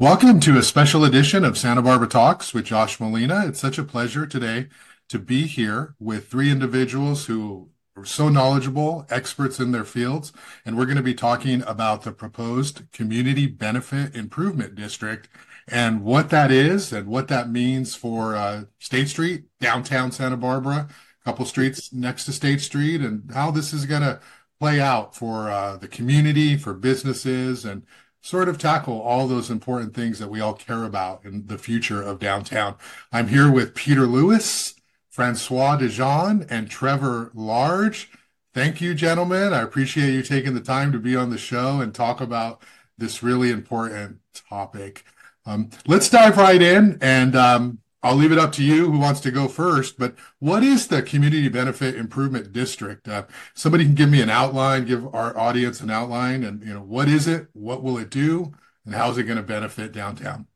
Welcome to a special edition of Santa Barbara Talks with Josh Molina. It's such a pleasure today to be here with three individuals who are so knowledgeable, experts in their fields, and we're going to be talking about the proposed Community Benefit Improvement District and what that is and what that means for uh, State Street, downtown Santa Barbara, a couple streets next to State Street, and how this is going to play out for uh, the community, for businesses, and sort of tackle all those important things that we all care about in the future of downtown. I'm here with Peter Lewis, Francois DeJohn, and Trevor Large. Thank you, gentlemen. I appreciate you taking the time to be on the show and talk about this really important topic. Um, let's dive right in and um, I'll leave it up to you who wants to go first, but what is the Community Benefit Improvement District? Uh, somebody can give me an outline, give our audience an outline, and you know what is it, what will it do, and how is it going to benefit downtown?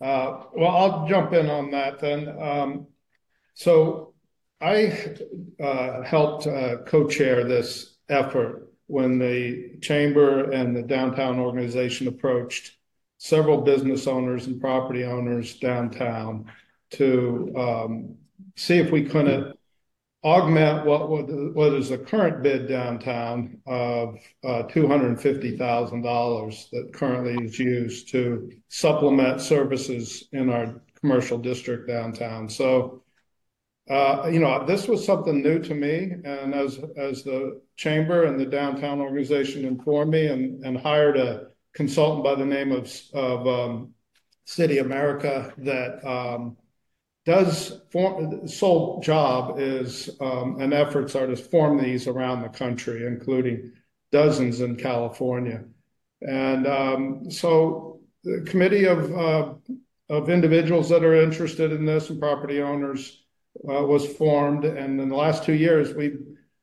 Uh, well, I'll jump in on that then. Um, so I uh, helped uh, co-chair this effort when the chamber and the downtown organization approached several business owners and property owners downtown to um, see if we couldn't augment what, what is the current bid downtown of uh, $250,000 that currently is used to supplement services in our commercial district downtown. So, uh, you know, this was something new to me, and as as the chamber and the downtown organization informed me and, and hired a consultant by the name of, of um, City America that um, does form sole job is um, and efforts are to form these around the country, including dozens in California. And um, so the committee of uh, of individuals that are interested in this and property owners uh, was formed. And in the last two years, we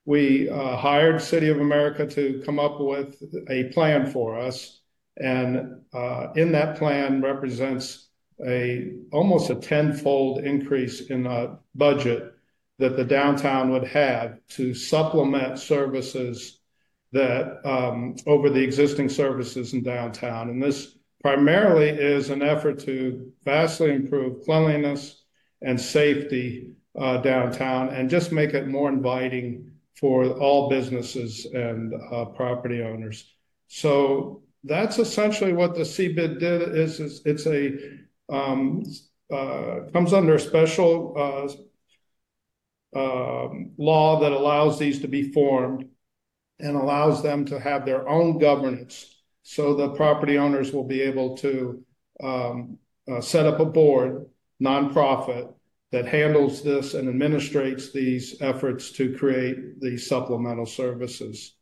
we uh, hired City of America to come up with a plan for us and uh, in that plan represents a almost a tenfold increase in a budget that the downtown would have to supplement services that um, over the existing services in downtown. And this primarily is an effort to vastly improve cleanliness and safety uh, downtown and just make it more inviting for all businesses and uh, property owners. So that's essentially what the CBID did. Is, is it's a um, uh, comes under a special uh, um, law that allows these to be formed and allows them to have their own governance. So the property owners will be able to um, uh, set up a board, nonprofit, that handles this and administrates these efforts to create these supplemental services.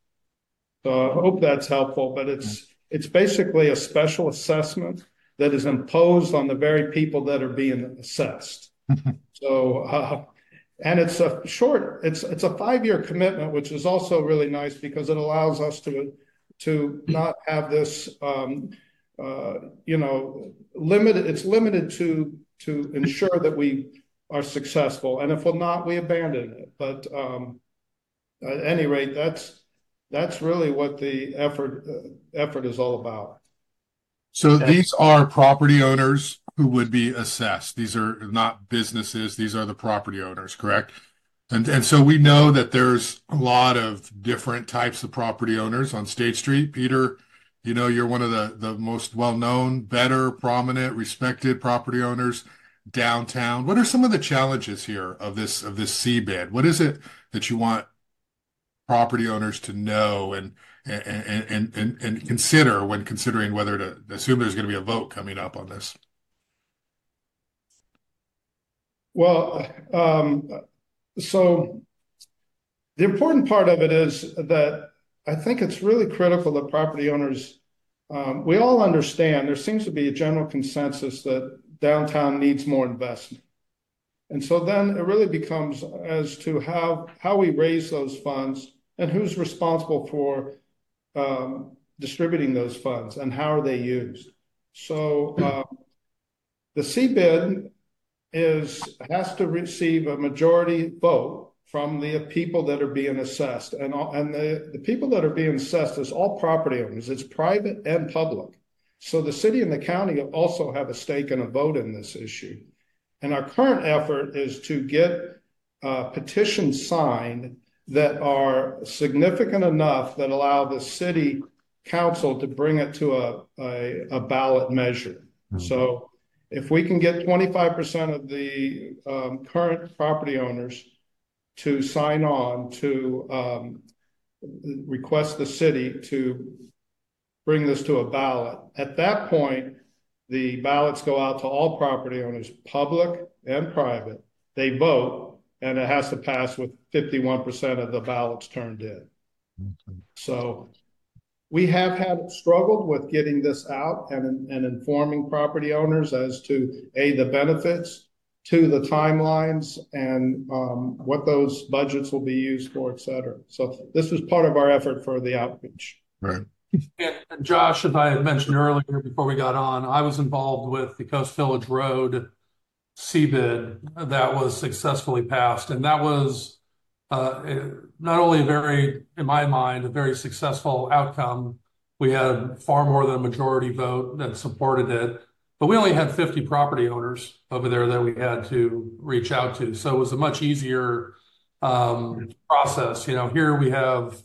So I hope that's helpful, but it's it's basically a special assessment that is imposed on the very people that are being assessed. so, uh, and it's a short, it's it's a five year commitment, which is also really nice because it allows us to to not have this, um, uh, you know, limited. It's limited to to ensure that we are successful, and if we're not, we abandon it. But um, at any rate, that's that's really what the effort uh, effort is all about. So these are property owners who would be assessed. These are not businesses. These are the property owners, correct? And and so we know that there's a lot of different types of property owners on State Street. Peter, you know, you're one of the the most well-known, better, prominent, respected property owners downtown. What are some of the challenges here of this of this CBID? What is it that you want property owners to know and and and and, and consider when considering whether to assume there's going to be a vote coming up on this? Well, um, so the important part of it is that I think it's really critical that property owners, um, we all understand there seems to be a general consensus that downtown needs more investment. And so then it really becomes as to how how we raise those funds and who's responsible for um, distributing those funds and how are they used. So uh, the CBID is has to receive a majority vote from the people that are being assessed. And, all, and the, the people that are being assessed is all property owners. It's private and public. So the city and the county also have a stake and a vote in this issue. And our current effort is to get uh, petitions signed that are significant enough that allow the city council to bring it to a, a, a ballot measure. Mm-hmm. So if we can get 25% of the um, current property owners to sign on to um, request the city to bring this to a ballot, at that point, the ballots go out to all property owners, public and private. They vote, and it has to pass with 51% of the ballots turned in. So we have had struggled with getting this out and, and informing property owners as to a the benefits to the timelines and um, what those budgets will be used for et cetera. So this was part of our effort for the outreach. Right. And, and josh as i had mentioned earlier before we got on i was involved with the coast village road CBID that was successfully passed and that was uh, not only a very, in my mind, a very successful outcome. We had far more than a majority vote that supported it, but we only had 50 property owners over there that we had to reach out to. So it was a much easier um, process. You know, here we have,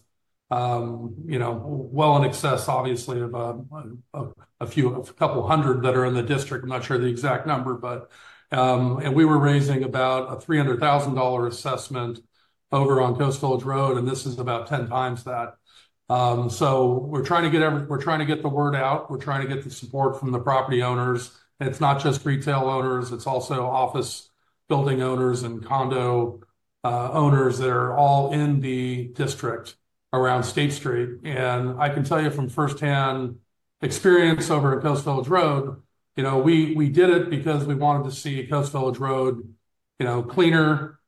um, you know, well in excess, obviously, of a, a, few, a couple hundred that are in the district. I'm not sure the exact number, but and we were raising about a $300,000 assessment over on Coast Village Road, and this is about 10 times that. Um, so we're trying to get we're trying to get the word out. We're trying to get the support from the property owners. It's not just retail owners; it's also office building owners and condo uh, owners that are all in the district around State Street. And I can tell you from firsthand experience over at Coast Village Road, you know, we did it because we wanted to see Coast Village Road, you know, cleaner,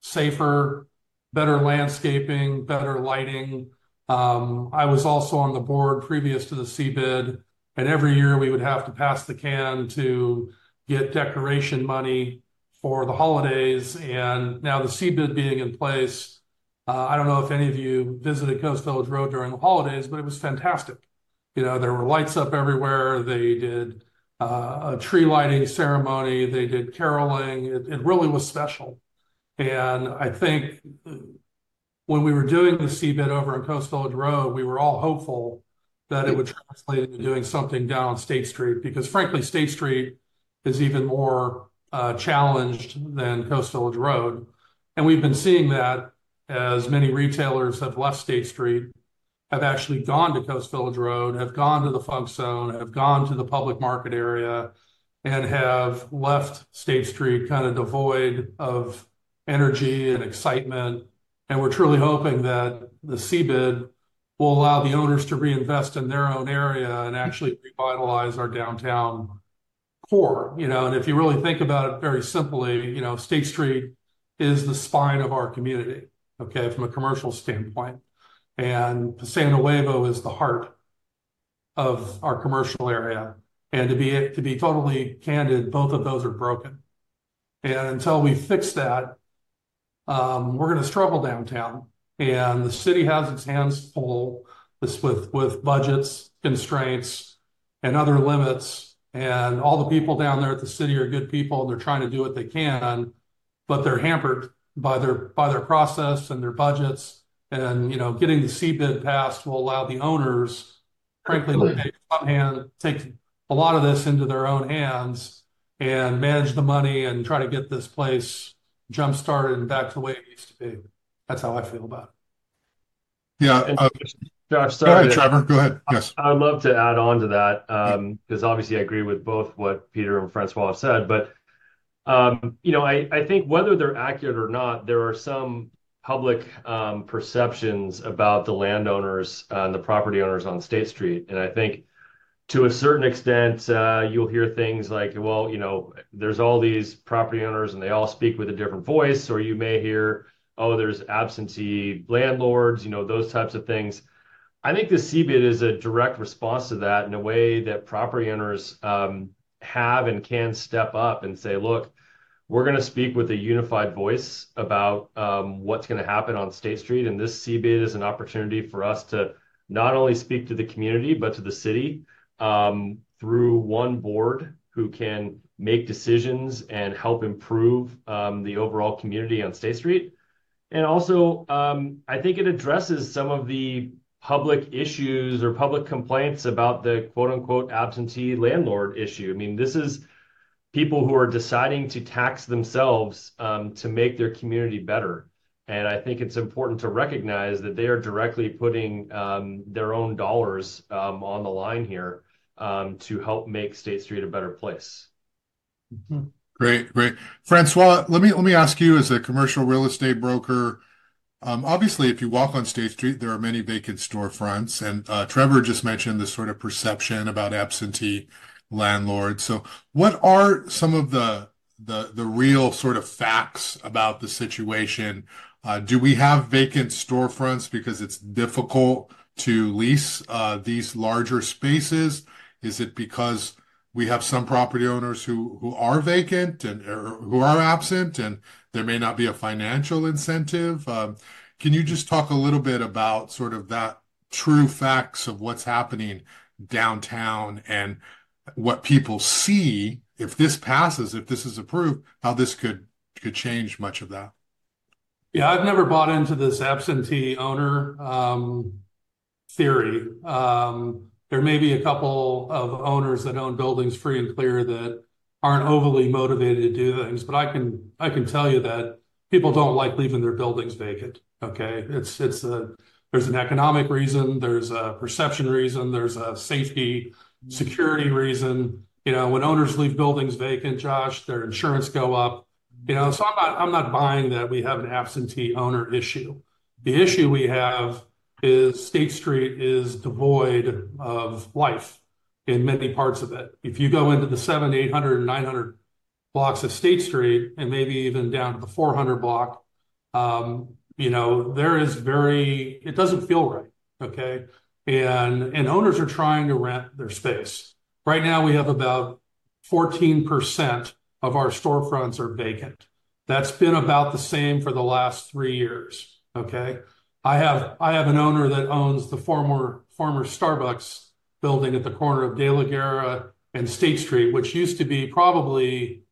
safer, better landscaping, better lighting. Um, I was also on the board previous to the CBID, and every year we would have to pass the can to get decoration money for the holidays. And now the CBID being in place, uh, I don't know if any of you visited Coast Village Road during the holidays, but it was fantastic. You know, there were lights up everywhere. They did a tree lighting ceremony. They did caroling. It, it really was special. And I think when we were doing the CBID over on Coast Village Road, we were all hopeful that it would translate into doing something down on State Street because, frankly, State Street is even more uh, challenged than Coast Village Road. And we've been seeing that as many retailers have left State Street, have actually gone to Coast Village Road, have gone to the Funk Zone, have gone to the public market area, and have left State Street kind of devoid of energy and excitement. And we're truly hoping that the CBID will allow the owners to reinvest in their own area and actually revitalize our downtown core. You know, and if you really think about it very simply, you know, State Street is the spine of our community, okay, from a commercial standpoint. And Paseo Nuevo is the heart of our commercial area. And to be to be totally candid, both of those are broken. And until we fix that, um, we're going to struggle downtown. And the city has its hands full with, budgets, constraints, and other limits. And all the people down there at the city are good people and they're trying to do what they can, but they're hampered by their process and their budgets. And you know, getting the CBID passed will allow the owners, frankly, to take hand take a lot of this into their own hands and manage the money and try to get this place jump started and back to the way it used to be. That's how I feel about it. Yeah. Uh, Josh, sorry. Go ahead, Trevor. Go ahead. Yes. I, would love to add on to that because um, obviously I agree with both what Peter and Francois have said. But, um, you know, I, I think whether they're accurate or not, there are some public um, perceptions about the landowners and the property owners on State Street. And I think to a certain extent, uh, you'll hear things like, well, you know, there's all these property owners and they all speak with a different voice, or you may hear, oh, there's absentee landlords, you know, those types of things. I think the CBID is a direct response to that in a way that property owners um, have and can step up and say, look, we're going to speak with a unified voice about um, what's going to happen on State Street. And this CBID is an opportunity for us to not only speak to the community, but to the city um, through one board who can make decisions and help improve um, the overall community on State Street. And also, I think it addresses some of the public issues or public complaints about the quote unquote "absentee landlord" issue. I mean, this is people who are deciding to tax themselves um, to make their community better. And I think it's important to recognize that they are directly putting um, their own dollars um, on the line here to help make State Street a better place. Mm-hmm. Great. Great. Francois, let me let me ask you as a commercial real estate broker. Obviously, if you walk on State Street, there are many vacant storefronts. And uh, Trevor just mentioned the sort of perception about absentee landlords. So what are some of the the the real sort of facts about the situation? Uh, do we have vacant storefronts because it's difficult to lease uh, these larger spaces? Is it because we have some property owners who who are vacant and who are absent, and there may not be a financial incentive? Um, can you just talk a little bit about sort of that true facts of what's happening downtown and what people see if this passes, if this is approved, how this could change much of that? Yeah, I've never bought into this absentee owner um, theory. Um, there may be a couple of owners that own buildings free and clear that aren't overly motivated to do things. But I can tell you that people don't like leaving their buildings vacant. Okay? it's There's an economic reason. There's a perception reason. There's a safety, security reason. You know, when owners leave buildings vacant, Josh, their insurance go up. You know, so I'm not buying that we have an absentee owner issue. The issue we have is State Street is devoid of life in many parts of it. If you go into the 700, 800, and 900 blocks of State Street, and maybe even down to the 400 block, um, you know, there is very it doesn't feel right. Okay? And owners are trying to rent their space. Right now, we have about 14% of our storefronts are vacant. That's been about the same for the last three years. Okay? I have I have an owner that owns the former former Starbucks building at the corner of De La Guerra and State Street, which used to be probably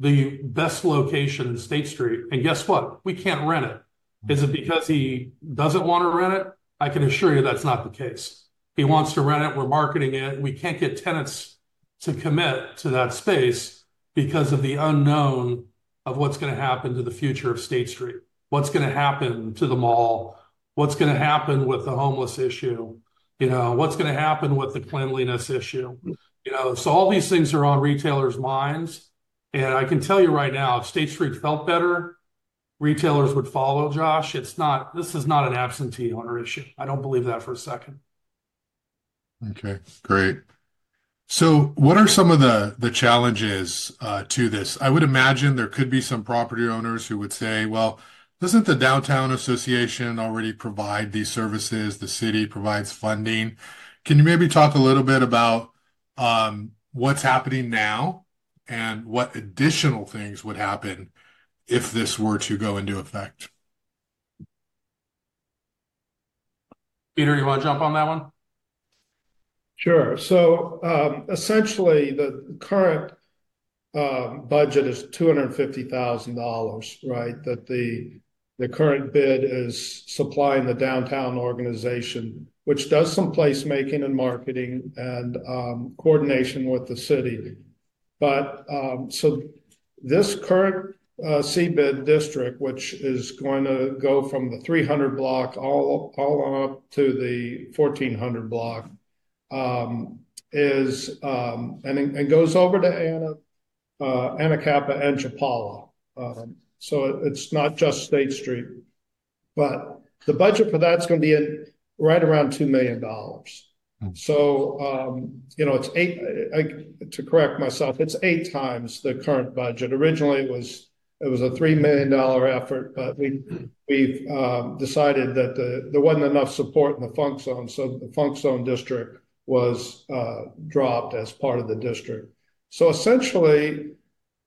the best location in State Street. And guess what? We can't rent it. Is it because he doesn't want to rent it? I can assure you that's not the case. He wants to rent it. We're marketing it. We can't get tenants to commit to that space because of the unknown of what's going to happen to the future of State Street, what's going to happen to the mall, what's going to happen with the homeless issue, you know, what's going to happen with the cleanliness issue. You know, so all these things are on retailers' minds. And I can tell you right now, if State Street felt better, retailers would follow, Josh. It's not. This is not an absentee owner issue. I don't believe that for a second. Okay. Great. So what are some of the the challenges uh, to this? I would imagine there could be some property owners who would say, "Well, doesn't the Downtown Association already provide these services? The city provides funding." Can you maybe talk a little bit about um, what's happening now and what additional things would happen if this were to go into effect? Peter, you want to jump on that one? Sure. So um, essentially, the current um, budget is $250,000, right, that the the current bid is supplying the downtown organization, which does some placemaking and marketing and um, coordination with the city. But um, so this current Uh, CBID district, which is going to go from the 300 block all all up to the 1400 block, um, is um, and and goes over to Anna, uh, Anacapa and Chapala. Um, so it's not just State Street. But the budget for that's going to be right around $2 million. Hmm. So you know it's eight. to correct myself, it's eight times the current budget. Originally, it was a $3 million effort, but we've decided that the, there wasn't enough support in the Funk Zone. So the Funk Zone district was dropped as part of the district. So essentially,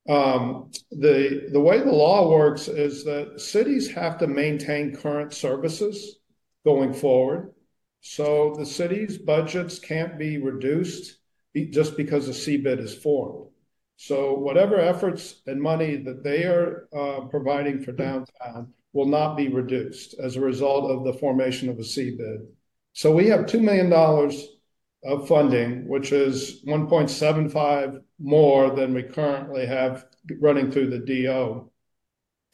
Um, the the way the law works is that cities have to maintain current services going forward. So the city's budgets can't be reduced just because a CBID is formed. So whatever efforts and money that they are uh, providing for downtown will not be reduced as a result of the formation of a CBID. So we have $2 million of funding, which is 1.75 more than we currently have running through the DO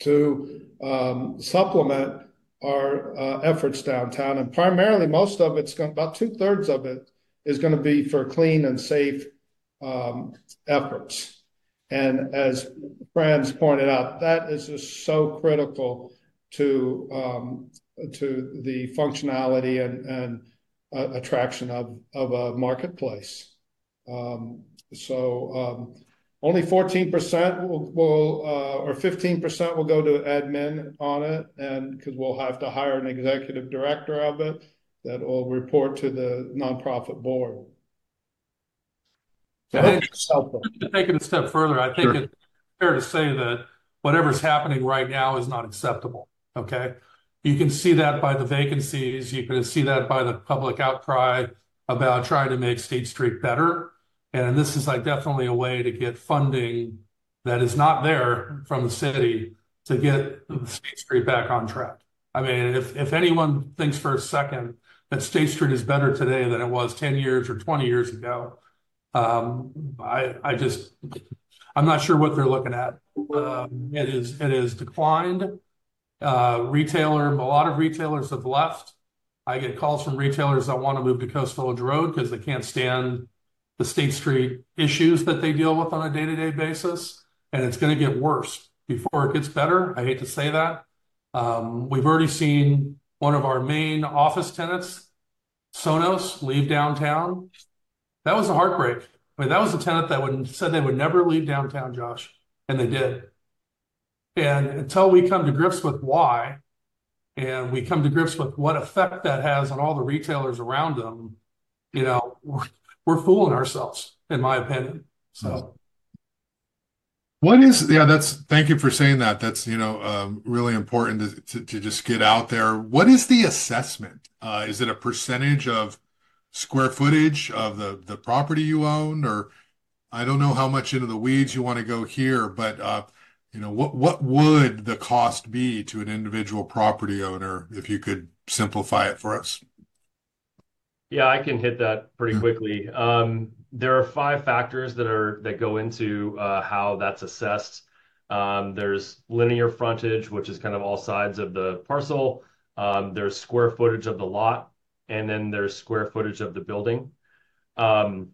to um, supplement our uh, efforts downtown. And primarily, most of it's going about two thirds of it is going to be for clean and safe um, efforts. And as Franz pointed out, that is just so critical to um, to the functionality and, and uh, attraction of, of a marketplace. Um, so um, only 14% will, will uh, or 15% will go to admin on it, and because we'll have to hire an executive director of it that will report to the nonprofit board. So to take it a step further, I think sure. it's fair to say that whatever's happening right now is not acceptable. Okay. You can see that by the vacancies. You can see that by the public outcry about trying to make State Street better. And this is like definitely a way to get funding that is not there from the city to get State Street back on track. I mean, if, if anyone thinks for a second that State Street is better today than it was 10 years or 20 years ago, I, I just, I'm not sure what they're looking at. Um, it is, it is declined. Uh, retailer, a lot of retailers have left. I get calls from retailers that want to move to Coast Village Road because they can't stand the State Street issues that they deal with on a day-to-day basis, and it's going to get worse before it gets better. I hate to say that. Um, we've already seen one of our main office tenants, Sonos, leave downtown. That was a heartbreak. I mean, that was a tenant that would, said they would never leave downtown, Josh, and they did. And until we come to grips with why, and we come to grips with what effect that has on all the retailers around them, you know, we're fooling ourselves, in my opinion. So. What is, yeah, that's, thank you for saying that. That's, you know, um, really important to, to, to, just get out there. What is the assessment? Uh, is it a percentage of square footage of the, the property you own? Or I don't know how much into the weeds you want to go here, but, uh, you know, what, what would the cost be to an individual property owner if you could simplify it for us? Yeah, I can hit that pretty quickly. Um, there are five factors that are that go into uh, how that's assessed. Um, there's linear frontage, which is kind of all sides of the parcel. Um, there's square footage of the lot, and then there's square footage of the building. Um,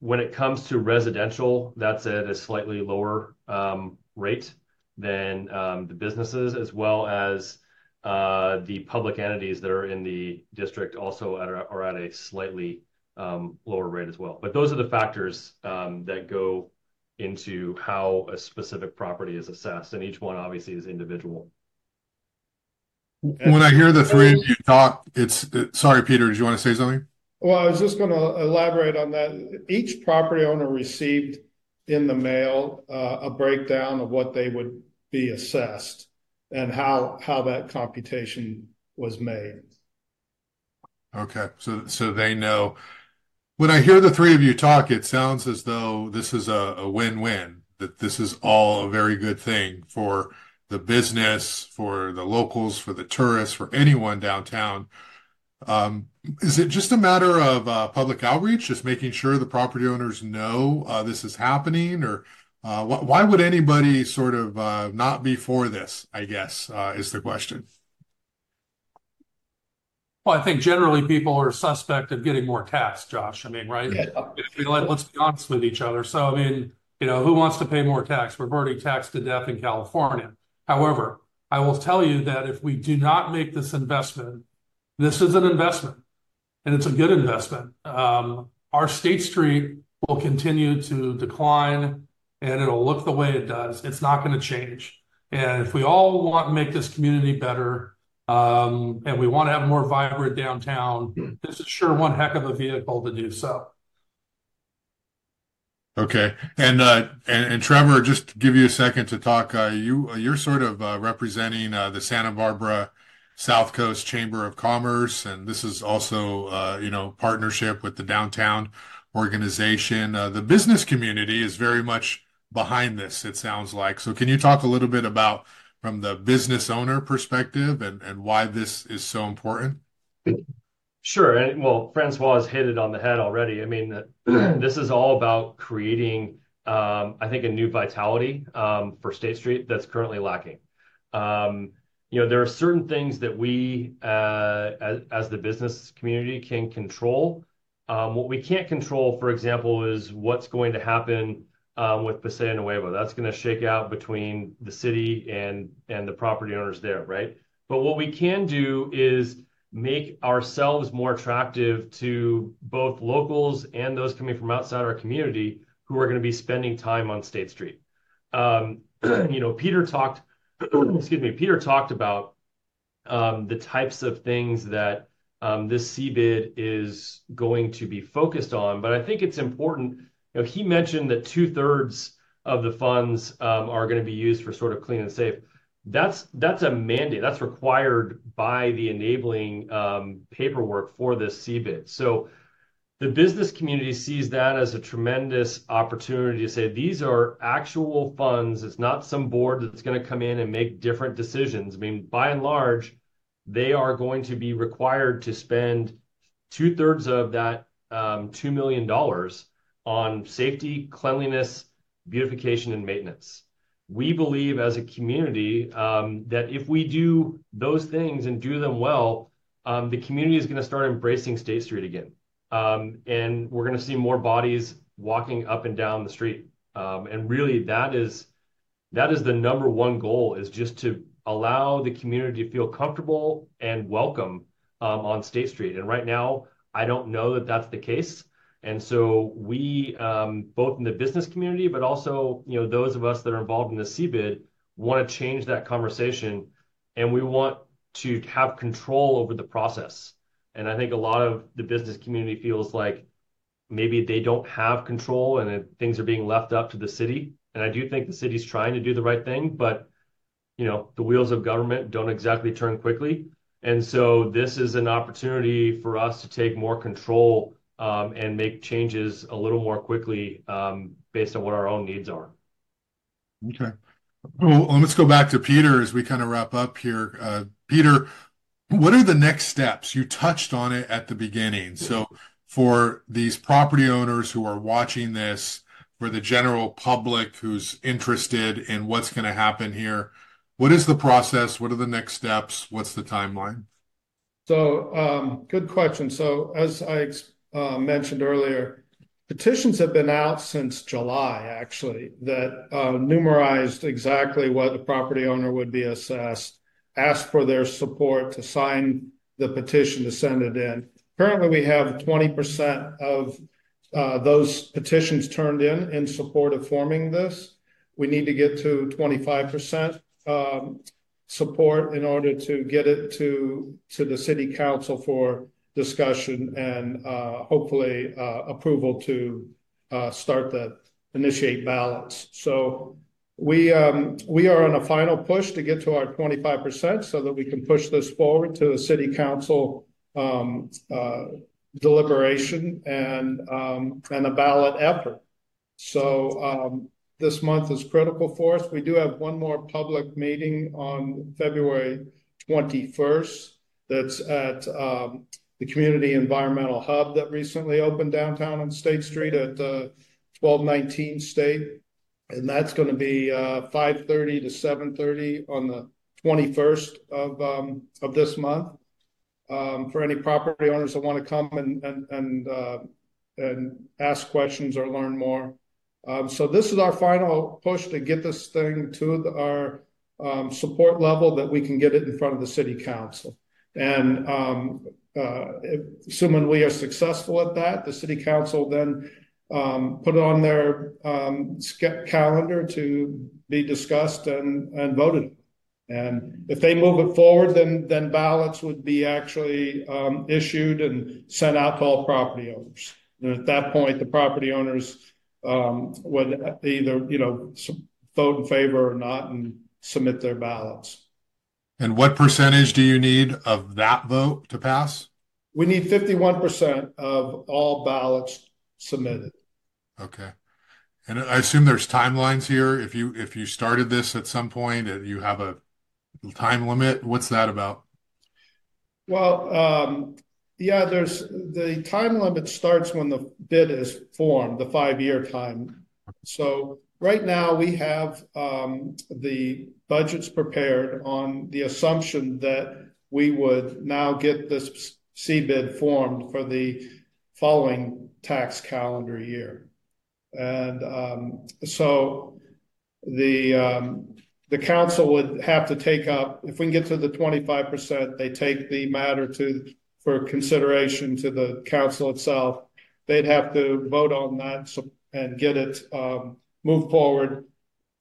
when it comes to residential, that's at a slightly lower um, rate than um, the businesses, as well as uh, the public entities that are in the district also are at a slightly lower rate as well. But those are the factors that go into how a specific property is assessed, and each one obviously is individual. When I hear the three of you talk, it's sorry, Peter, did you want to say something? Well, I was just going to elaborate on that. Each property owner received in the mail uh, a breakdown of what they would be assessed and how how that computation was made. Okay, so so they know. When I hear the three of you talk, it sounds as though this is a, a win-win. That this is all a very good thing for the business, for the locals, for the tourists, for anyone downtown. Um, is it just a matter of uh, public outreach, just making sure the property owners know uh, this is happening, or uh, wh why would anybody sort of uh, not be for this, I guess, uh, is the question. Well, I think generally people are suspect of getting more tax, Josh. I mean, right? Yeah. Let, let's be honest with each other. So, I mean, you know, who wants to pay more tax? We're already taxed to death in California. However, I will tell you that if we do not make this investment, this is an investment and it's a good investment. Um, our state street will continue to decline and it'll look the way it does. It's not going to change. And if we all want to make this community better, um, and we want to have a more vibrant downtown, this is sure one heck of a vehicle to do so. Okay. And uh and, and Trevor, just give you a second to talk, uh you you're sort of uh, representing uh, the Santa Barbara South Coast Chamber of Commerce, and this is also uh, you know, partnership with the downtown organization. Uh, the business community is very much behind this, it sounds like. So can you talk a little bit about from the business owner perspective and, and why this is so important? Sure. And well, Francois has hit it on the head already. I mean, this is all about creating, um, I think, a new vitality um, for State Street that's currently lacking. Um, you know, there are certain things that we, uh, as, as the business community, can control. Um, what we can't control, for example, is what's going to happen um, with Paseo Nuevo. That's going to shake out between the city and and the property owners there, right? But what we can do is make ourselves more attractive to both locals and those coming from outside our community who are going to be spending time on State Street. Um, you know, Peter talked, excuse me, Peter talked about um, the types of things that um, this CBID is going to be focused on. But I think it's important, you know, he mentioned that two-thirds of the funds um, are going to be used for sort of clean and safe. That's that's a mandate. That's required by the enabling um, paperwork for this CBID. So the business community sees that as a tremendous opportunity to say these are actual funds. It's not some board that's going to come in and make different decisions. I mean, by and large, they are going to be required to spend two thirds of that um, $2 million on safety, cleanliness, beautification, and maintenance we believe as a community um, that if we do those things and do them well, um, the community is going to start embracing State Street again. Um, and we're going to see more bodies walking up and down the street. Um, and really, that is that is the number one goal is just to allow the community to feel comfortable and welcome um, on State Street. And right now, I don't know that that's the case. And so we, um, both in the business community, but also, you know, those of us that are involved in the CBID, want to change that conversation, and we want to have control over the process. And I think a lot of the business community feels like maybe they don't have control and things are being left up to the city. And I do think the city's trying to do the right thing, but you know, the wheels of government don't exactly turn quickly. And so this is an opportunity for us to take more control um, and make changes a little more quickly um, based on what our own needs are. Okay. Well, let's go back to Peter as we kind of wrap up here. Uh, Peter, what are the next steps? You touched on it at the beginning. So, for these property owners who are watching this, for the general public who's interested in what's going to happen here, what is the process? What are the next steps? What's the timeline? So, um, good question. So, as I mentioned earlier, petitions have been out since July, actually, that uh, numerized exactly what the property owner would be assessed, asked for their support to sign the petition to send it in. Currently, we have 20% of uh, those petitions turned in in support of forming this. We need to get to 25% um, support in order to get it to the city council for discussion and uh, hopefully uh, approval to uh, start the initiate ballots. So we um, we are on a final push to get to our 25% so that we can push this forward to the city council um, deliberation and um, and a ballot effort. So this month is critical for us. We do have one more public meeting on February 21st. That's at the Community Environmental Hub that recently opened downtown on State Street at uh, 1219 State. And that's going to be uh, 5.30 to 7.30 on the 21st of, um, of this month. Um, for any property owners that want to come and, and, and, uh, and ask questions or learn more. Um, so this is our final push to get this thing to the, our um, support level that we can get it in front of the city council. And um, uh, assuming we are successful at that, the city council then um, put on their um, calendar to be discussed and, and voted. And if they move it forward, then then ballots would be actually um, issued and sent out to all property owners. And at that point, the property owners um, would either, you know, vote in favor or not and submit their ballots. And what percentage do you need of that vote to pass? We need fifty-one percent of all ballots submitted. Okay. And I assume there's timelines here. If you if you started this at some point and you have a time limit, what's that about? Well, um, yeah, there's the time limit starts when the bid is formed, the five-year time. Right now we have um, the budgets prepared on the assumption that we would now get this CBID formed for the following tax calendar year. And um, so the um, the council would have to take up, if we can get to the twenty-five percent, they take the matter to, for consideration to the council itself. They'd have to vote on that and get it, moved forward.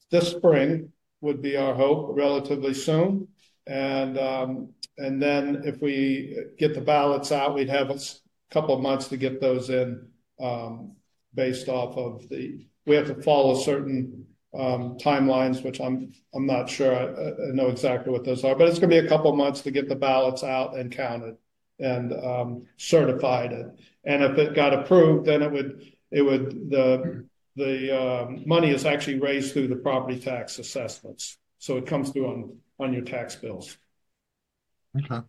This spring would be our hope, relatively soon. And, um, and then if we get the ballots out, we'd have a couple of months to get those in, um, based off of the, we have to follow certain, um, timelines, which I'm, I'm not sure I, I know exactly what those are, but it's gonna be a couple of months to get the ballots out and counted and, um, certified it. And if it got approved, then it would, it would, the, the, um, money is actually raised through the property tax assessments. So it comes through on, on your tax bills. Okay.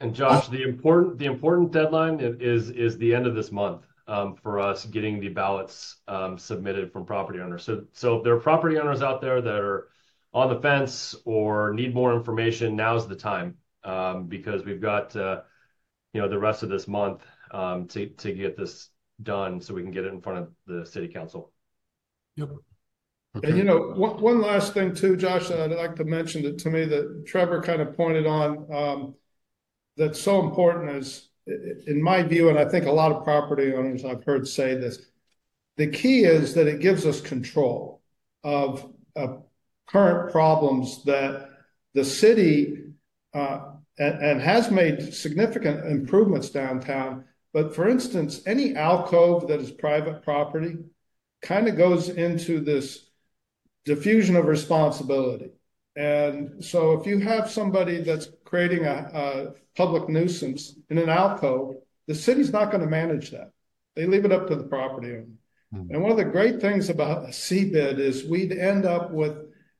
And Josh, the important the important deadline is is the end of this month um, for us getting the ballots um, submitted from property owners. So so if there are property owners out there that are on the fence or need more information, now's the time um, because we've got uh, you know the rest of this month um, to to get this done so we can get it in front of the city council. Yep. And you know, one, one last thing too, Josh, that I'd like to mention that to me that Trevor kind of pointed on, um, that's so important is, in my view, and I think a lot of property owners I've heard say this, the key is that it gives us control of, of current problems that the city, uh, and, and has made significant improvements downtown. But for instance, any alcove that is private property kind of goes into this diffusion of responsibility. And so if you have somebody that's creating a, a public nuisance in an alcove, the city's not going to manage that. They leave it up to the property owner. Hmm. And one of the great things about a CBID is we'd end up with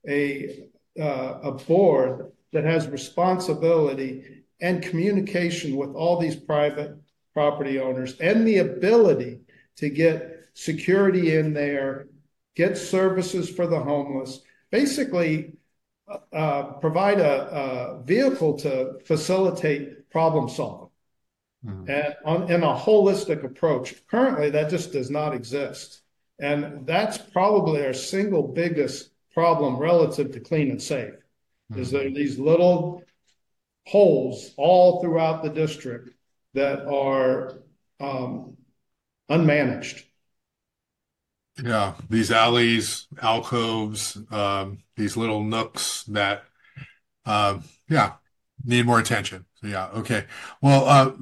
a, uh, a board that has responsibility and communication with all these private property owners and the ability to get security in there, get services for the homeless, basically uh, provide a, a vehicle to facilitate problem solving Mhm. and on, in a holistic approach. Currently, that just does not exist. And that's probably our single biggest problem relative to clean and safe is there are these little holes all throughout the district that are um, unmanaged. Yeah, these alleys, alcoves, um, these little nooks that, um, yeah, need more attention. So yeah, okay. Well, uh,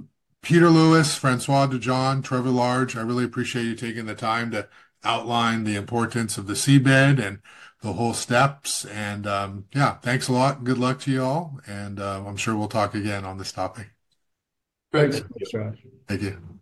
Peter Lewis, Francois DeJohn, Trevor Large, I really appreciate you taking the time to outline the importance of the CBID and the whole steps. And um, yeah, thanks a lot. Good luck to you all. And uh, I'm sure we'll talk again on this topic. Great. Thanks, Thank you.